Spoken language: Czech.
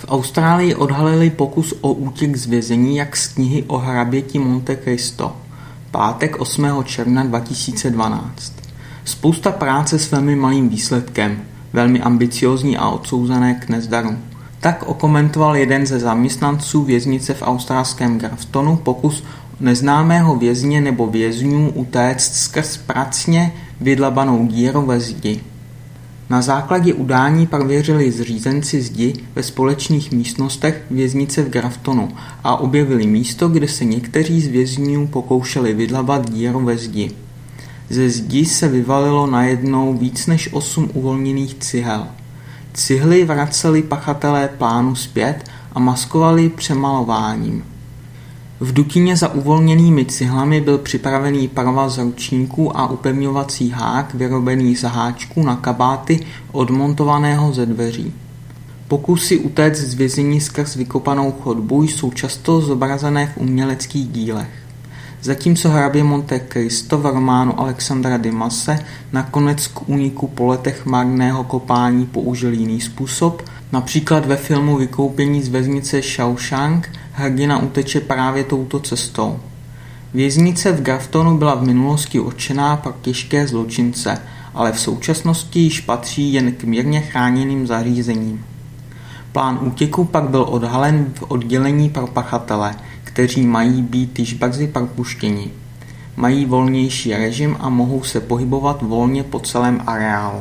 V Austrálii odhalili pokus o útěk z vězení jak z knihy o hraběti Monte Cristo. Pátek 8. června 2012. Spousta práce s velmi malým výsledkem, velmi ambiciózní a odsouzené k nezdaru. Tak okomentoval jeden ze zaměstnanců věznice v australském Graftonu pokus neznámého vězně nebo vězňů utéct skrz pracně vydlabanou díru ve zdi. Na základě udání prověřili zřízenci zdi ve společných místnostech věznice v Graftonu a objevili místo, kde se někteří z vězňů pokoušeli vydlabat díru ve zdi. Ze zdi se vyvalilo najednou víc než osm uvolněných cihel. Cihly vraceli pachatelé plánu zpět a maskovali přemalováním. V dukině za uvolněnými cihlami byl připravený provaz ručníků a upevňovací hák vyrobený z háčků na kabáty odmontovaného ze dveří. Pokusy utéct z vězení skrz vykopanou chodbu jsou často zobrazené v uměleckých dílech. Zatímco hrabě Monte Cristo v románu Alexandra Dimase nakonec k úniku po letech marného kopání použil jiný způsob, například ve filmu Vykoupení z věznice Shawshank hrdina uteče právě touto cestou. Věznice v Graftonu byla v minulosti určená pro těžké zločince, ale v současnosti již patří jen k mírně chráněným zařízením. Plán útěku pak byl odhalen v oddělení pro pachatele, kteří mají být již brzy propuštěni. Mají volnější režim a mohou se pohybovat volně po celém areálu.